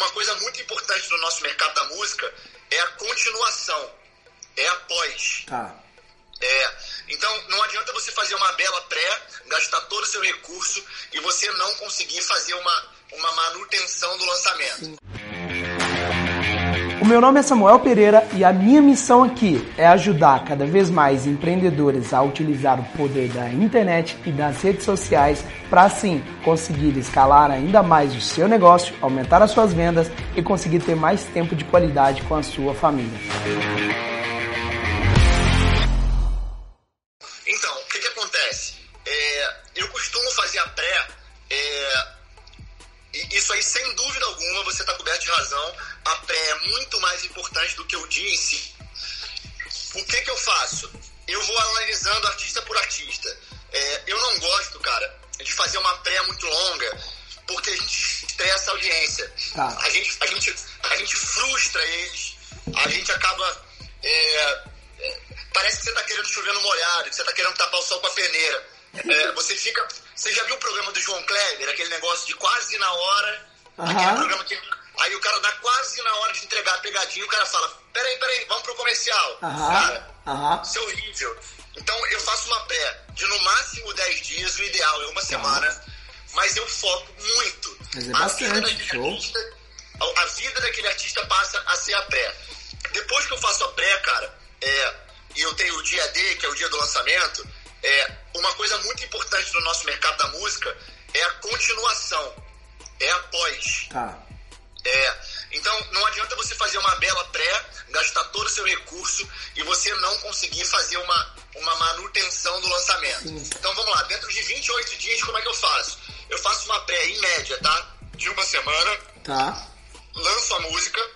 uma coisa muito importante no nosso mercado da música é a continuação, é a pós. Tá. É, então não adianta você fazer uma bela pré, gastar todo o seu recurso e você não conseguir fazer uma, uma manutenção do lançamento. Sim. Meu nome é Samuel Pereira e a minha missão aqui é ajudar cada vez mais empreendedores a utilizar o poder da internet e das redes sociais para assim conseguir escalar ainda mais o seu negócio, aumentar as suas vendas e conseguir ter mais tempo de qualidade com a sua família. Então, o que, que acontece? É, eu costumo fazer a pré. É, isso aí, sem dúvida alguma, você está coberto de razão é muito mais importante do que o dia em si. O que, que eu faço? Eu vou analisando artista por artista. É, eu não gosto, cara, de fazer uma pré muito longa, porque a gente estressa a audiência. Tá. A, gente, a, gente, a gente frustra eles, a gente acaba. É, é, parece que você está querendo chover no molhado, que você está querendo tapar o sol com a peneira. É, você fica. Você já viu o programa do João Kleber, aquele negócio de quase na hora? Uhum. Aquele programa que Aí o cara dá quase na hora de entregar a pegadinha, o cara fala: peraí, peraí, vamos pro comercial. Aham, cara, aham. isso é horrível. Então eu faço uma pré de no máximo 10 dias, o ideal é uma semana, mas eu foco muito. Mas é bastante, show. Artista, a, a, vida daquele artista passa a ser a pré. Depois que eu faço a pré, cara, é, e eu tenho o dia D, que é o dia do lançamento, é, uma coisa muito importante no nosso mercado da música é a continuação, é a pós. Tá. É, então não adianta você fazer uma bela pré, gastar todo o seu recurso e você não conseguir fazer uma, uma manutenção do lançamento. Sim. Então vamos lá, dentro de 28 dias, como é que eu faço? Eu faço uma pré em média, tá? De uma semana. Tá. Lanço a música.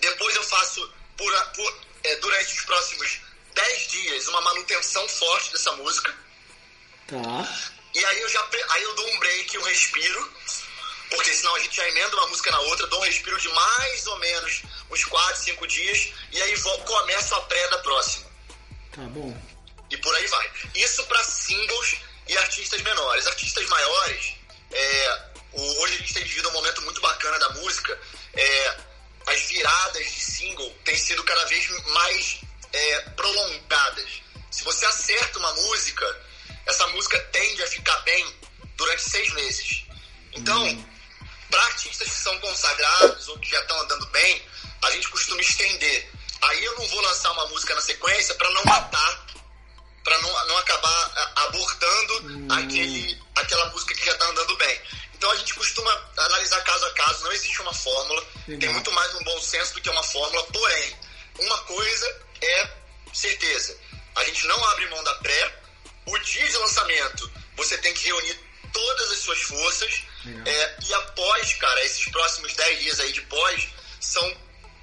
Depois eu faço por, por é, durante os próximos 10 dias uma manutenção forte dessa música. Tá. E aí eu já aí eu dou um break, um respiro porque senão a gente já emenda uma música na outra, dá um respiro de mais ou menos uns 4, 5 dias, e aí começa a pré da próxima. Tá bom. E por aí vai. Isso para singles e artistas menores. Artistas maiores, é, o, hoje a gente tem vivido um momento muito bacana da música. É, as viradas de single têm sido cada vez mais é, prolongadas. Se você acerta uma música, essa música tende a ficar bem durante seis meses. Então, hum para artistas que são consagrados ou que já estão andando bem, a gente costuma estender. Aí eu não vou lançar uma música na sequência para não matar, para não, não acabar abortando hum. aquele, aquela música que já está andando bem. Então a gente costuma analisar caso a caso, não existe uma fórmula, Legal. tem muito mais um bom senso do que uma fórmula, porém, uma coisa é certeza, a gente não abre mão da pré, o dia de lançamento você tem que reunir todas as suas forças é, e após, cara, esses próximos 10 dias aí de pós são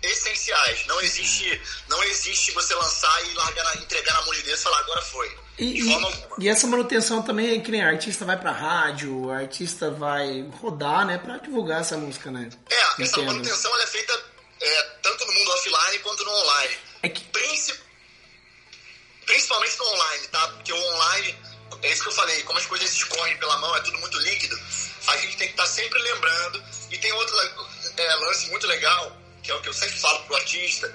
essenciais. Não existe, não existe você lançar e largar na, entregar na mão de Deus e falar agora foi. E, e, e, essa manutenção também é que nem a artista vai pra rádio, artista vai rodar, né, pra divulgar essa música, né? É, Entendo. essa manutenção é feita isso que eu falei, como as coisas escorrem pela mão, é tudo muito líquido a gente tem que estar tá sempre lembrando. E tem outro é, lance muito legal, que é o que eu sempre falo pro artista.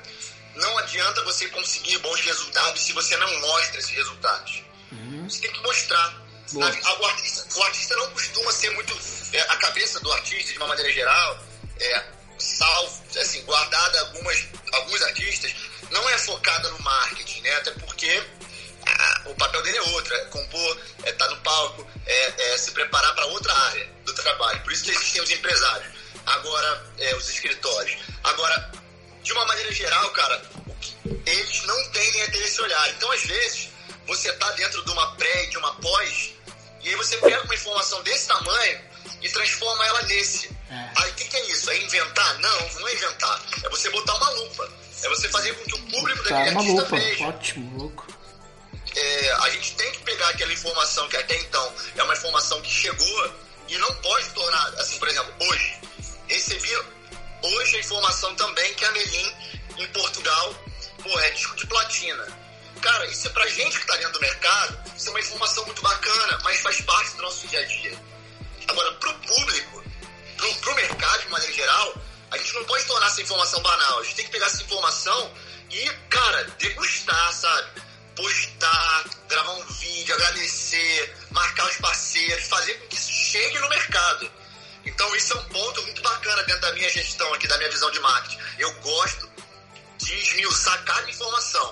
Não adianta você conseguir bons resultados se você não mostra esses resultados. Uhum. Você tem que mostrar. o, artista, o artista não costuma ser muito. É, a cabeça do artista, de uma maneira geral, é, é, é se preparar para outra área do trabalho. Por isso que existem os empresários, agora é, os escritórios. Agora, de uma maneira geral, cara, eles não tendem a ter esse olhar. Então, às vezes, você está dentro de uma pré e de uma pós, e aí você pega uma informação desse tamanho e transforma ela nesse. É. Aí o que, que, é isso? É inventar? Não, não é inventar. É você botar uma lupa. É você fazer com que o público daquele tá, artista lupa. veja. Ótimo, louco é, a gente tem que pegar aquela informação que até então é uma informação que chegou e não pode tornar, assim, por exemplo, hoje, recebi hoje a informação também que a Melim, em Portugal, pô, é disco de platina. Cara, isso é pra gente que tá dentro do mercado, isso é uma informação muito bacana, mas faz parte do nosso dia a dia. Agora, pro público, pro, pro mercado de maneira geral, gente não pode tornar essa informação banal. A gente tem que pegar essa informação e, cara, degustar, sabe? Postar, gravar um vídeo, agradecer, marcar os parceiros, fazer com que isso chegue no mercado. Então isso é um ponto muito bacana dentro da minha gestão aqui, da minha visão de marketing. Eu gosto de esmiuçar cada informação.